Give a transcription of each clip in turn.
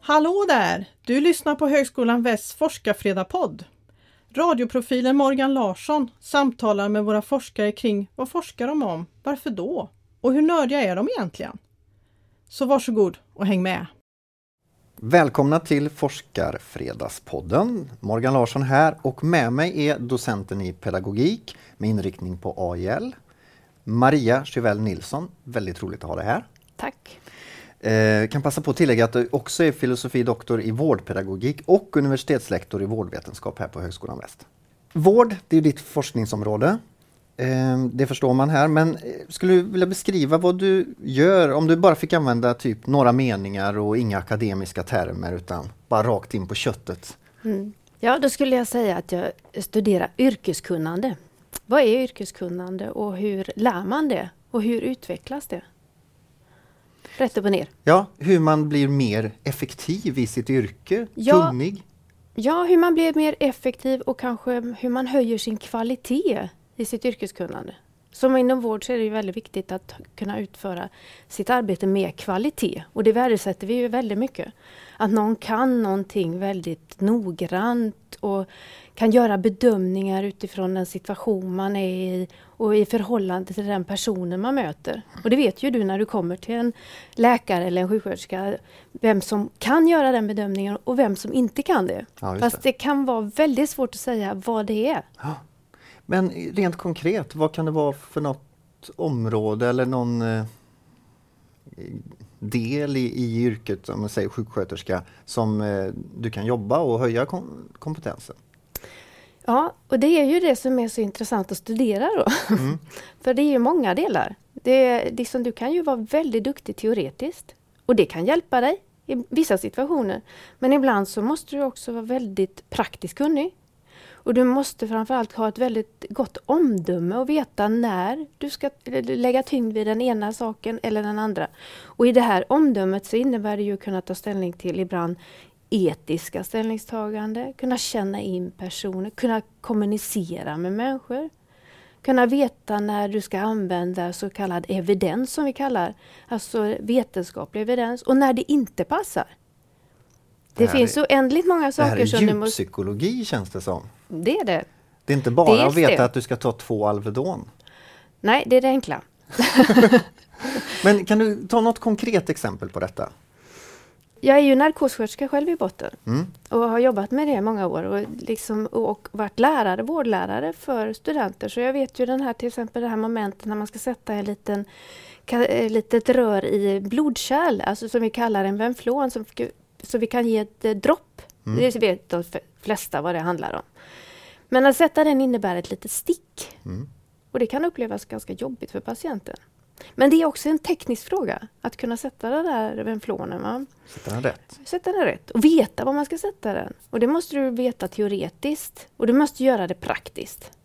Hallå där! Du lyssnar på Högskolan Västs forskarfredagspodd. Radioprofilen Morgan Larsson samtalar med våra forskare kring vad forskar de om, varför då och hur nördiga är de egentligen? Så varsågod och häng med! Välkomna till Forskarfredagspodden. Morgan Larsson här och med mig är docenten i pedagogik med inriktning på AIL. Maria Chevell Nilsson, väldigt roligt att ha dig här. Tack! Eh, kan passa på att tillägga att du också är filosofie doktor i vårdpedagogik och universitetslektor i vårdvetenskap här på Högskolan Väst. Vård, det är ditt forskningsområde. Eh, det förstår man här, men eh, skulle du vilja beskriva vad du gör om du bara fick använda typ några meningar och inga akademiska termer utan bara rakt in på köttet? Mm. Ja, då skulle jag säga att jag studerar yrkeskunnande. Vad är yrkeskunnande och hur lär man det och hur utvecklas det? Rätt upp och ner. Ja, hur man blir mer effektiv i sitt yrke, ja, kunnig. Ja, hur man blir mer effektiv och kanske hur man höjer sin kvalitet i sitt yrkeskunnande. Som inom vård så är det väldigt viktigt att kunna utföra sitt arbete med kvalitet och det värdesätter vi ju väldigt mycket. Att någon kan någonting väldigt noggrant och kan göra bedömningar utifrån den situation man är i och i förhållande till den personen man möter. Och det vet ju du när du kommer till en läkare eller en sjuksköterska, vem som kan göra den bedömningen och vem som inte kan det. Ja, Fast det. det. kan vara väldigt svårt att säga vad det är. Ja. Men rent konkret, vad kan det vara för något område eller någon eh, del i, i yrket, om man säger sjuksköterska, som eh, du kan jobba och höja kom kompetensen? Ja, och det är ju det som är så intressant att studera då. Mm. För det är ju många delar. Det, liksom, du kan ju vara väldigt duktig teoretiskt och det kan hjälpa dig i vissa situationer. Men ibland så måste du också vara väldigt praktiskt kunnig. Och du måste framförallt ha ett väldigt gott omdöme och veta när du ska lägga tyngd vid den ena saken eller den andra. Och i det här omdömet så innebär det ju att kunna ta ställning till ibland etiska ställningstagande, kunna känna in personer, kunna kommunicera med människor. Kunna veta när du ska använda så kallad evidens som vi kallar, alltså vetenskaplig evidens och när det inte passar. Det, det finns är, oändligt många saker som... Det här är djuppsykologi måste... känns det som. Det är det. Det är inte bara är att veta det. att du ska ta två Alvedon. Nej, det är det enkla. Men kan du ta något konkret exempel på detta? Jag är ju narkossköterska själv i botten mm. och har jobbat med det i många år och, liksom, och varit lärare, vårdlärare för studenter. Så jag vet ju den här till exempel det här momentet när man ska sätta en liten litet rör i blodkärl, alltså som vi kallar en venflon, som, så vi kan ge ett eh, dropp. Mm. Det vet de flesta vad det handlar om. Men att sätta den innebär ett litet stick. Mm. Och det kan upplevas ganska jobbigt för patienten. Men det är också en teknisk fråga, att kunna sätta den där venflonen. Va? Sätta den rätt. Sätta den rätt och veta var man ska sätta den. Och det måste du veta teoretiskt och du måste göra det praktiskt.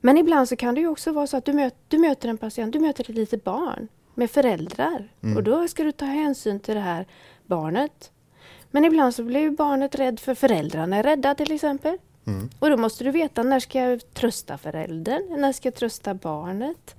Men ibland så kan det också vara så att du, möt, du möter en patient, du möter ett litet barn med föräldrar. Mm. Och då ska du ta hänsyn till det här barnet. Men ibland så blir barnet rädd för föräldrarna är rädda till exempel. Mm. Och då måste du veta när ska jag trösta föräldern, när ska jag trösta barnet?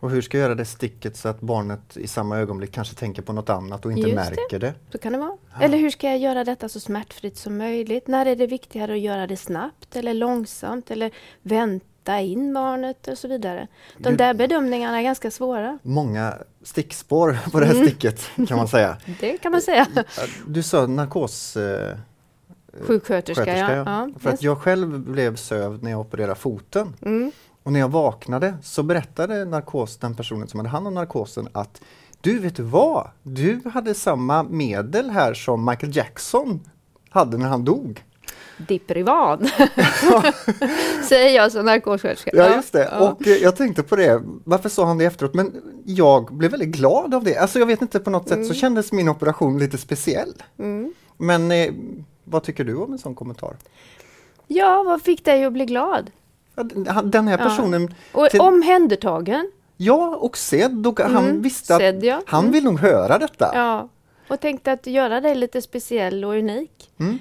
Och hur ska jag göra det sticket så att barnet i samma ögonblick kanske tänker på något annat och inte Just märker det. det? Så kan det vara. Ja. Eller hur ska jag göra detta så smärtfritt som möjligt? När är det viktigare att göra det snabbt eller långsamt eller vänta in barnet och så vidare. De Gud. där bedömningarna är ganska svåra. Många stickspår på det här mm. sticket kan man säga. det kan man säga. Du sa narkos eh, Sjuksköterska, ja. ja. För att jag själv blev sövd när jag opererade foten. Mm. Och när jag vaknade så berättade narkos, den personen som hade hand om narkosen att du vet du vad? Du hade samma medel här som Michael Jackson hade när han dog. Diprivan, säger jag som narkossköterska. Ja, just det. Ja. Och eh, jag tänkte på det, varför sa han det efteråt? Men jag blev väldigt glad av det. Alltså jag vet inte, på något mm. sätt så mm. kändes min operation lite speciell. Mm. Men eh, vad tycker du om en sån kommentar? Ja, vad fick dig att bli glad? Den här personen... Ja. Och till... omhändertagen. Ja, och sedd. Och han mm, visste att sedd, ja. han mm. vill nog höra detta. Ja, och tänkte att göra dig lite speciell och unik. Mm.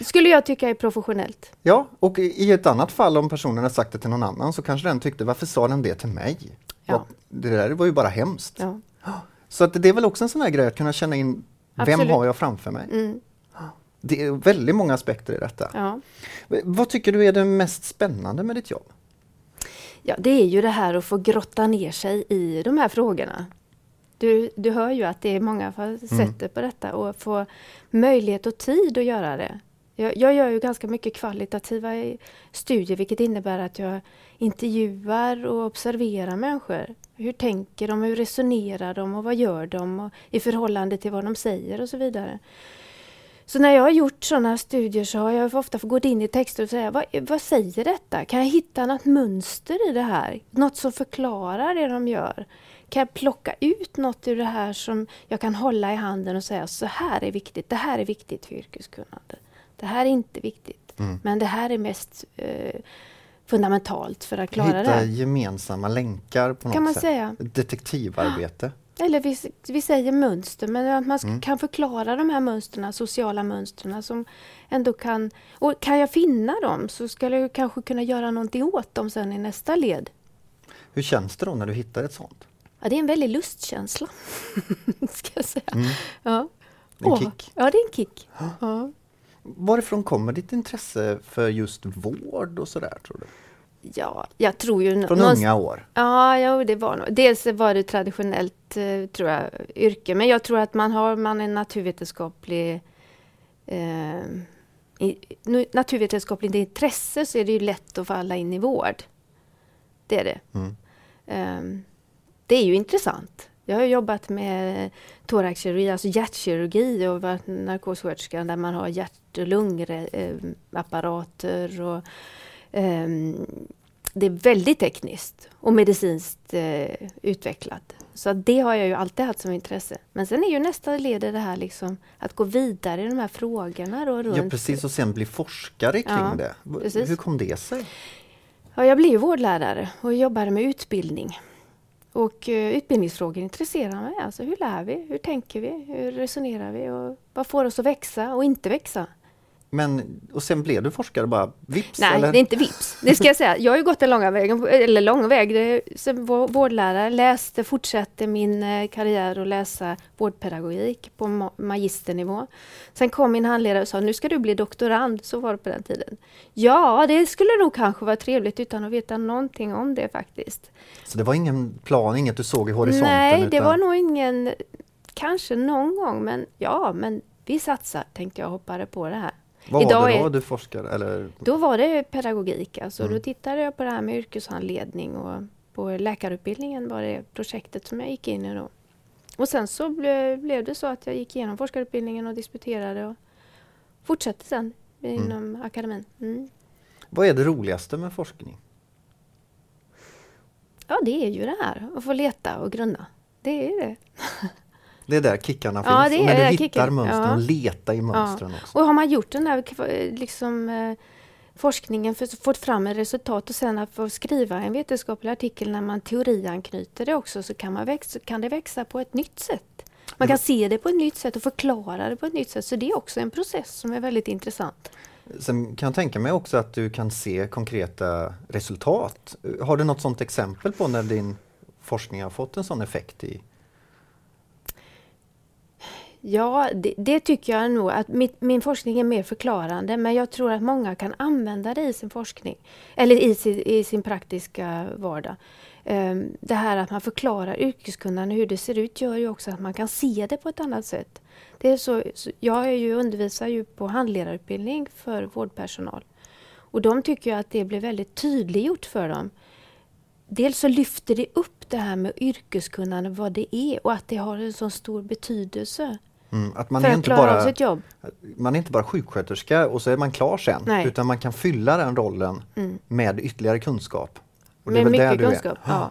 Skulle jag tycka är professionellt. Ja, och i ett annat fall om personen har sagt det till någon annan så kanske den tyckte, varför sa den det till mig? Ja. Det där var ju bara hemskt. Ja. Så att det är väl också en sån här grej att kunna känna in vem Absolut. har jag framför mig? Mm. Det är väldigt många aspekter i detta. Ja. Vad tycker du är det mest spännande med ditt jobb? ja, det är ju det här att få grotta ner sig i de här frågorna. Du, du hör ju att det är många facetter på detta och få möjlighet och tid att göra det. Jag, jag gör ju ganska mycket kvalitativa studier vilket innebär att jag intervjuar och observerar människor. Hur tänker de, hur resonerar de och vad gör de och, i förhållande till vad de säger och så vidare. Så när jag har gjort sådana studier så har jag ofta fått gå in i texter och säga vad, vad säger detta? Kan jag hitta något mönster i det här? Något som förklarar det de gör? Kan jag plocka ut något ur det här som jag kan hålla i handen och säga så här är viktigt, det här är viktigt för yrkeskunnandet?” Det här är inte viktigt, Mm. men det här är mest eh, fundamentalt för att klara det. Hitta gemensamma länkar på något Kan man sätt. säga. Detektivarbete. Eller vi, vi säger mönster, men att man Mm. kan förklara de här mönstren, sociala mönstren som ändå kan... Och kan jag finna dem så ska jag kanske kunna göra någonting åt dem sen i nästa led. Hur känns det då när du hittar ett sånt? Ja, det är en väldig lustkänsla, ska jag säga. Mm. Ja. En Åh, kick. Ja, det är en kick. Ja. Varifrån kommer ditt intresse för just vård och sådär tror du? ja, jag tror ju... Från någonstans- unga år? Ja, jo, det var nog. Dels var det traditionellt, eh, tror jag, yrke. Men jag tror att man har man en naturvetenskaplig eh, i, naturvetenskapligt intresse så är det ju lätt att falla in i vård. Det är det. Mm. Eh, det är ju intressant. Jag har jobbat med thoraxkirurgi, alltså hjärtkirurgi och varit narkossköterska där man har hjärt och lungapparater och ehm, det är väldigt tekniskt och medicinskt eh, utvecklat. Så det har jag ju alltid haft som intresse. Men sen är ju nästa led i det här liksom att gå vidare i de här frågorna då runt. Ja precis och sen bli forskare kring Ja, det. Precis. Hur kom det sig? Ja, jag blev vårdlärare och jobbade med utbildning. Och eh, utbildningsfrågor intresserar mig. Alltså hur lär vi? Hur tänker vi? Hur resonerar vi? Och vad får oss att växa och inte växa? Men, och sen blev du forskare bara vips? Nej, eller? det är inte vips. Det ska jag säga. Jag har ju gått en långa vägen, eller lång väg. Som vå- vårdlärare läste, fortsatte min eh, karriär och läsa vårdpedagogik på ma- magisternivå. Sen kom min handledare och sa, nu ska du bli doktorand. Så var det på den tiden. Ja, det skulle nog kanske vara trevligt utan att veta någonting om det faktiskt. Så det var ingen plan, inget du såg i horisonten? Nej, det utan... var nog ingen, kanske någon gång, men ja, men vi satsar, tänkte jag, hoppade på det här. Vad idag var det då är- du forskade? Eller? Då var det pedagogik, alltså Mm. då tittade jag på det här med yrkeshandledning och på läkarutbildningen var det projektet som jag gick in i då. Och sen så ble, blev det så att jag gick igenom forskarutbildningen och disputerade och fortsatte sen inom akademin. Mm. Vad är det roligaste med forskning? Ja, det är ju det här, att få leta och grunna. Det är det. Det är där kickarna Ja, finns. det och när är du där hittar kicken- mönstren ja. leta i mönstren också. Och har man gjort den kva- liksom, eh, forskningen, för, fått fram ett resultat och sen att få skriva en vetenskaplig artikel när man teorianknyter det också så kan, man växa, kan det växa på ett nytt sätt. Man kan se det på ett nytt sätt och förklara det på ett nytt sätt. Så det är också en process som är väldigt intressant. Sen kan jag tänka mig också att du kan se konkreta resultat. Har du något sådant exempel på när din forskning har fått en sån effekt? i Ja, det, det tycker jag nog att mitt, min forskning är mer förklarande men jag tror att många kan använda det i sin forskning eller i sin, i sin praktiska vardag. Um, Det här att man förklarar yrkeskunnande hur det ser ut gör ju också att man kan se det på ett annat sätt. Det är så, så- jag är ju, undervisar ju på handledarutbildning för vårdpersonal och de tycker ju att det blir väldigt tydliggjort för dem. Dels så lyfter det upp det här med yrkeskunnande, vad det är och att det har en så stor betydelse Mm, att man för är, att inte klara av bara, sitt jobb. man är inte bara sjuksköterska och så är man klar sen. Nej. Utan man kan fylla den rollen Mm. med ytterligare kunskap. Och det är Med mycket kunskap. Ja.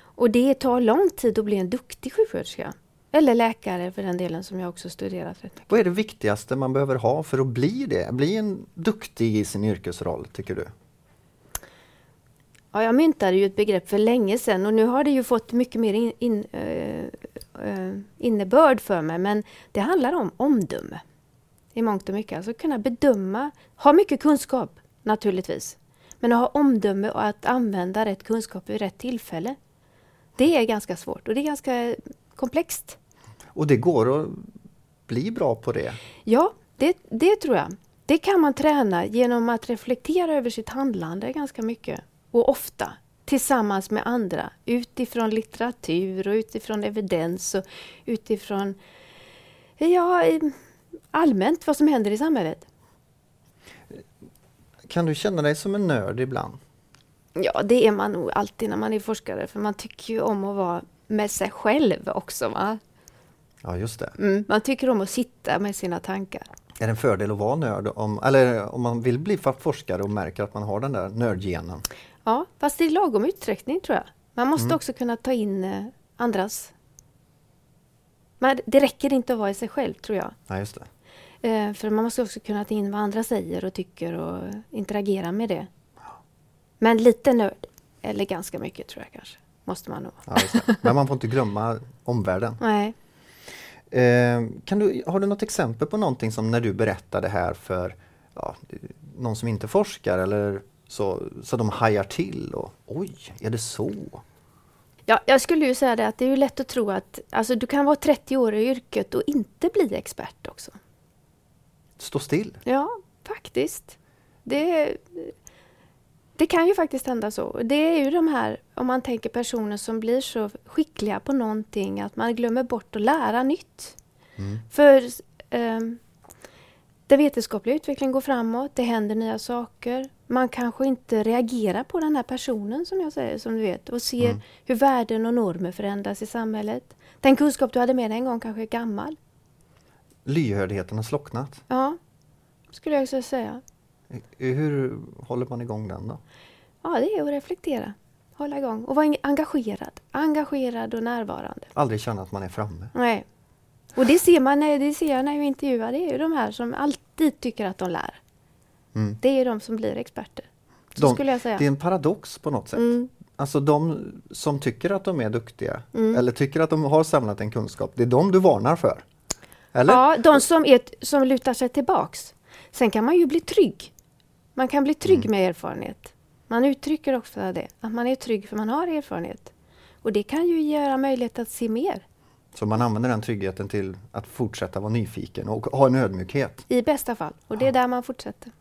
Och det tar lång tid att bli en duktig sjuksköterska. Eller läkare för den delen som jag också studerat. Vad är det viktigaste man behöver ha för att bli det? Bli en duktig i sin yrkesroll, tycker du? Ja, jag myntade ju ett begrepp för länge sedan och nu har det ju fått mycket mer in, in, eh, innebörd för mig. Men det handlar om omdöme i mångt och mycket. Alltså kunna bedöma, ha mycket kunskap naturligtvis. Men att ha omdöme och att använda rätt kunskap vid rätt tillfälle. Det är ganska svårt och det är ganska komplext. Och det går att bli bra på det? Ja, det, det tror jag. Det kan man träna genom att reflektera över sitt handlande ganska mycket och ofta tillsammans med andra utifrån litteratur och utifrån evidens och utifrån ja, allmänt vad som händer i samhället. Kan du känna dig som en nörd ibland? Ja, det är man nog alltid när man är forskare för man tycker ju om att vara med sig själv också. Va? Ja, just det. Mm, man tycker om att sitta med sina tankar. Är det en fördel att vara nörd om, eller om man vill bli forskare och märker att man har den där nördgenen? Ja, fast i lagom utsträckning tror jag. Man måste mm. också kunna ta in eh, andras. Men det räcker inte att vara i sig själv tror jag. Ja, just det. Eh, för man måste också kunna ta in vad andra säger och tycker och interagera med det. Men lite nörd, eller ganska mycket tror jag kanske, måste man nog. Ja, Men man får inte glömma omvärlden. Nej. Eh, kan du, har du något exempel på någonting som när du berättar det här för ja, någon som inte forskar eller så, så de hajar till och oj, är det så? Ja, jag skulle ju säga det att det är ju lätt att tro att alltså, du kan vara 30 år i yrket och inte bli expert också. Stå still? Ja, faktiskt. Det, det kan ju faktiskt hända så. Det är ju de här, om man tänker personer som blir så skickliga på någonting att man glömmer bort att lära nytt. Mm. För um, den vetenskapliga utvecklingen går framåt, det händer nya saker. Man kanske inte reagerar på den här personen som jag säger, som du vet, och ser mm. hur värden och normer förändras i samhället. Den kunskap du hade med dig en gång kanske är gammal. Lyhördheten har slocknat? Ja, skulle jag också säga. Hur håller man igång den då? Ja, det är att reflektera, hålla igång och vara engagerad. Engagerad och närvarande. Aldrig känna att man är framme? Nej. Och det ser, man, det ser jag när jag intervjuar, det är ju de här som alltid tycker att de lär. Mm. Det är de som blir experter. Så de, skulle jag säga. Det är en paradox på något sätt. Mm. Alltså de som tycker att de är duktiga mm. eller tycker att de har samlat en kunskap, det är de du varnar för? Eller? Ja, de som, är, som lutar sig tillbaks. Sen kan man ju bli trygg. Man kan bli trygg mm. med erfarenhet. Man uttrycker också det, att man är trygg för man har erfarenhet. Och det kan ju göra möjlighet att se mer. Så man använder den tryggheten till att fortsätta vara nyfiken och ha en ödmjukhet? I bästa fall, och det är där man fortsätter.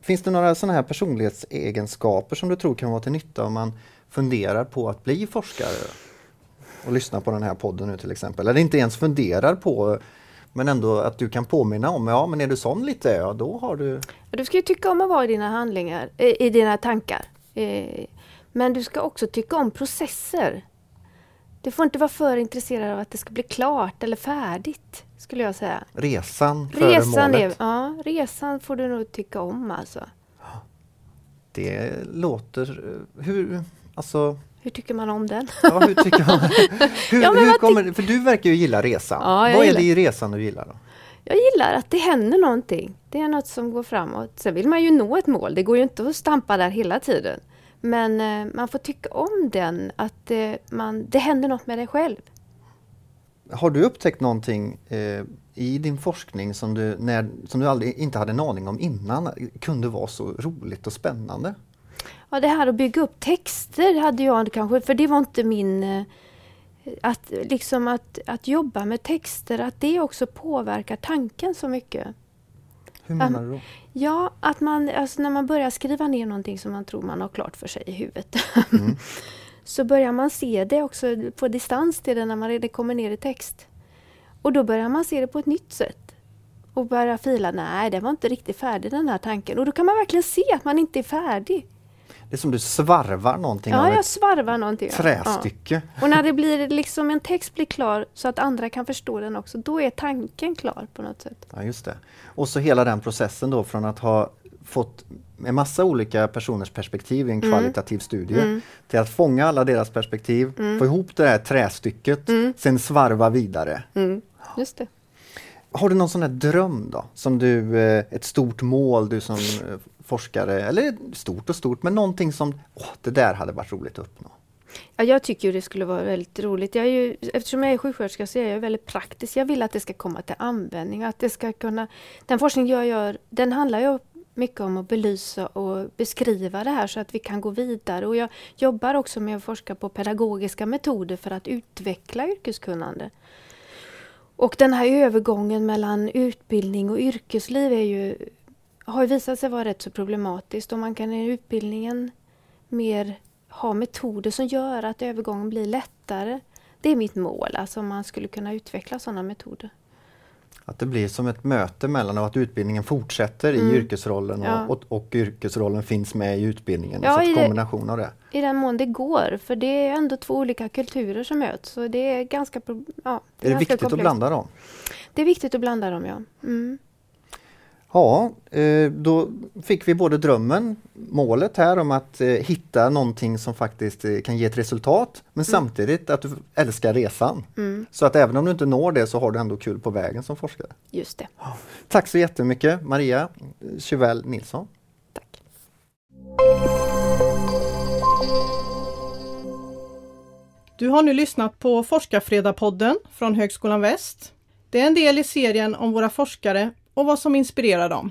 Finns det några sådana här personlighetsegenskaper som du tror kan vara till nytta om man funderar på att bli forskare? Och lyssna på den här podden nu till exempel, eller inte ens funderar på men ändå att du kan påminna om, ja men är du sån lite, ja då har du... Du ska ju tycka om att vara i dina handlingar, eh, i dina tankar. Eh, men du ska också tycka om processer. Du får inte vara för intresserad av att det ska bli klart eller färdigt, skulle jag säga. Resan före resan målet? Är, ja, resan får du nog tycka om alltså. Det låter... Hur, alltså... Hur tycker man om den? Ja, hur tycker man? hur, ja, hur kommer, för du verkar ju gilla resan. Ja, Vad är det i resan du gillar? Då? Jag gillar att det händer någonting. Det är något som går framåt. Sen vill man ju nå ett mål. Det går ju inte att stampa där hela tiden. Men eh, man får tycka om den, att eh, man, det händer något med dig själv. Har du upptäckt någonting eh, i din forskning som du, när, som du aldrig, inte hade en aning om innan kunde vara så roligt och spännande? Ja, det här att bygga upp texter hade jag kanske, för det var inte min... Eh, att, liksom att, att jobba med texter, att det också påverkar tanken så mycket. Hur menar du då? Ja, att man, alltså när man börjar skriva ner någonting som man tror man har klart för sig i huvudet. Mm. så börjar man se det också på distans till det när man redan kommer ner i text. Och då börjar man se det på ett nytt sätt. Och börja fila, nej det var inte riktigt färdig den här tanken. Och då kan man verkligen se att man inte är färdig. Det är som du svarvar någonting Ja, jag svarvar någonting. Trästycke. Ja. Och när det blir liksom en text blir klar så att andra kan förstå den också, då är tanken klar på något sätt. Ja, just det. Och så hela den processen då från att ha fått en massa olika personers perspektiv i en mm. kvalitativ studie mm. till att fånga alla deras perspektiv, mm. få ihop det här trästycket, mm. sen svarva vidare. Mm. Just det. Har du någon sån här dröm då? Som du, eh, ett stort mål du som eh, forskare, eller stort och stort, men någonting som, åh, det där hade varit roligt att uppnå? Ja, jag tycker det skulle vara väldigt roligt. Jag är ju, eftersom jag är sjuksköterska så är jag väldigt praktisk. Jag vill att det ska komma till användning. Att det ska kunna, den forskning jag gör, den handlar ju mycket om att belysa och beskriva det här så att vi kan gå vidare. Och jag jobbar också med att forska på pedagogiska metoder för att utveckla yrkeskunnande. Och den här övergången mellan utbildning och yrkesliv är ju, har ju visat sig vara rätt så problematiskt och man kan i utbildningen mer ha metoder som gör att övergången blir lättare. Det är mitt mål, alltså om man skulle kunna utveckla sådana metoder. Att det blir som ett möte mellan och att utbildningen fortsätter mm. i yrkesrollen och, ja. och, och, yrkesrollen finns med i utbildningen. Ja, så kombination av det. I den mån det går, för det är ändå två olika kulturer som möts. Så det är ganska ja, det är, är det viktigt komplext. att blanda dem? Det är viktigt att blanda dem, ja. Mm. Ja, eh, då fick vi både drömmen, målet här om att eh, hitta någonting som faktiskt eh, kan ge ett resultat men mm. samtidigt att du älskar resan. Mm. Så att även om du inte når det så har du ändå kul på vägen som forskare. Just det. Tack så jättemycket Maria Chuvell Nilsson. Tack. Du har nu lyssnat på Forskarfredagpodden från Högskolan Väst. Det är en del i serien om våra forskare och vad som inspirerar dem.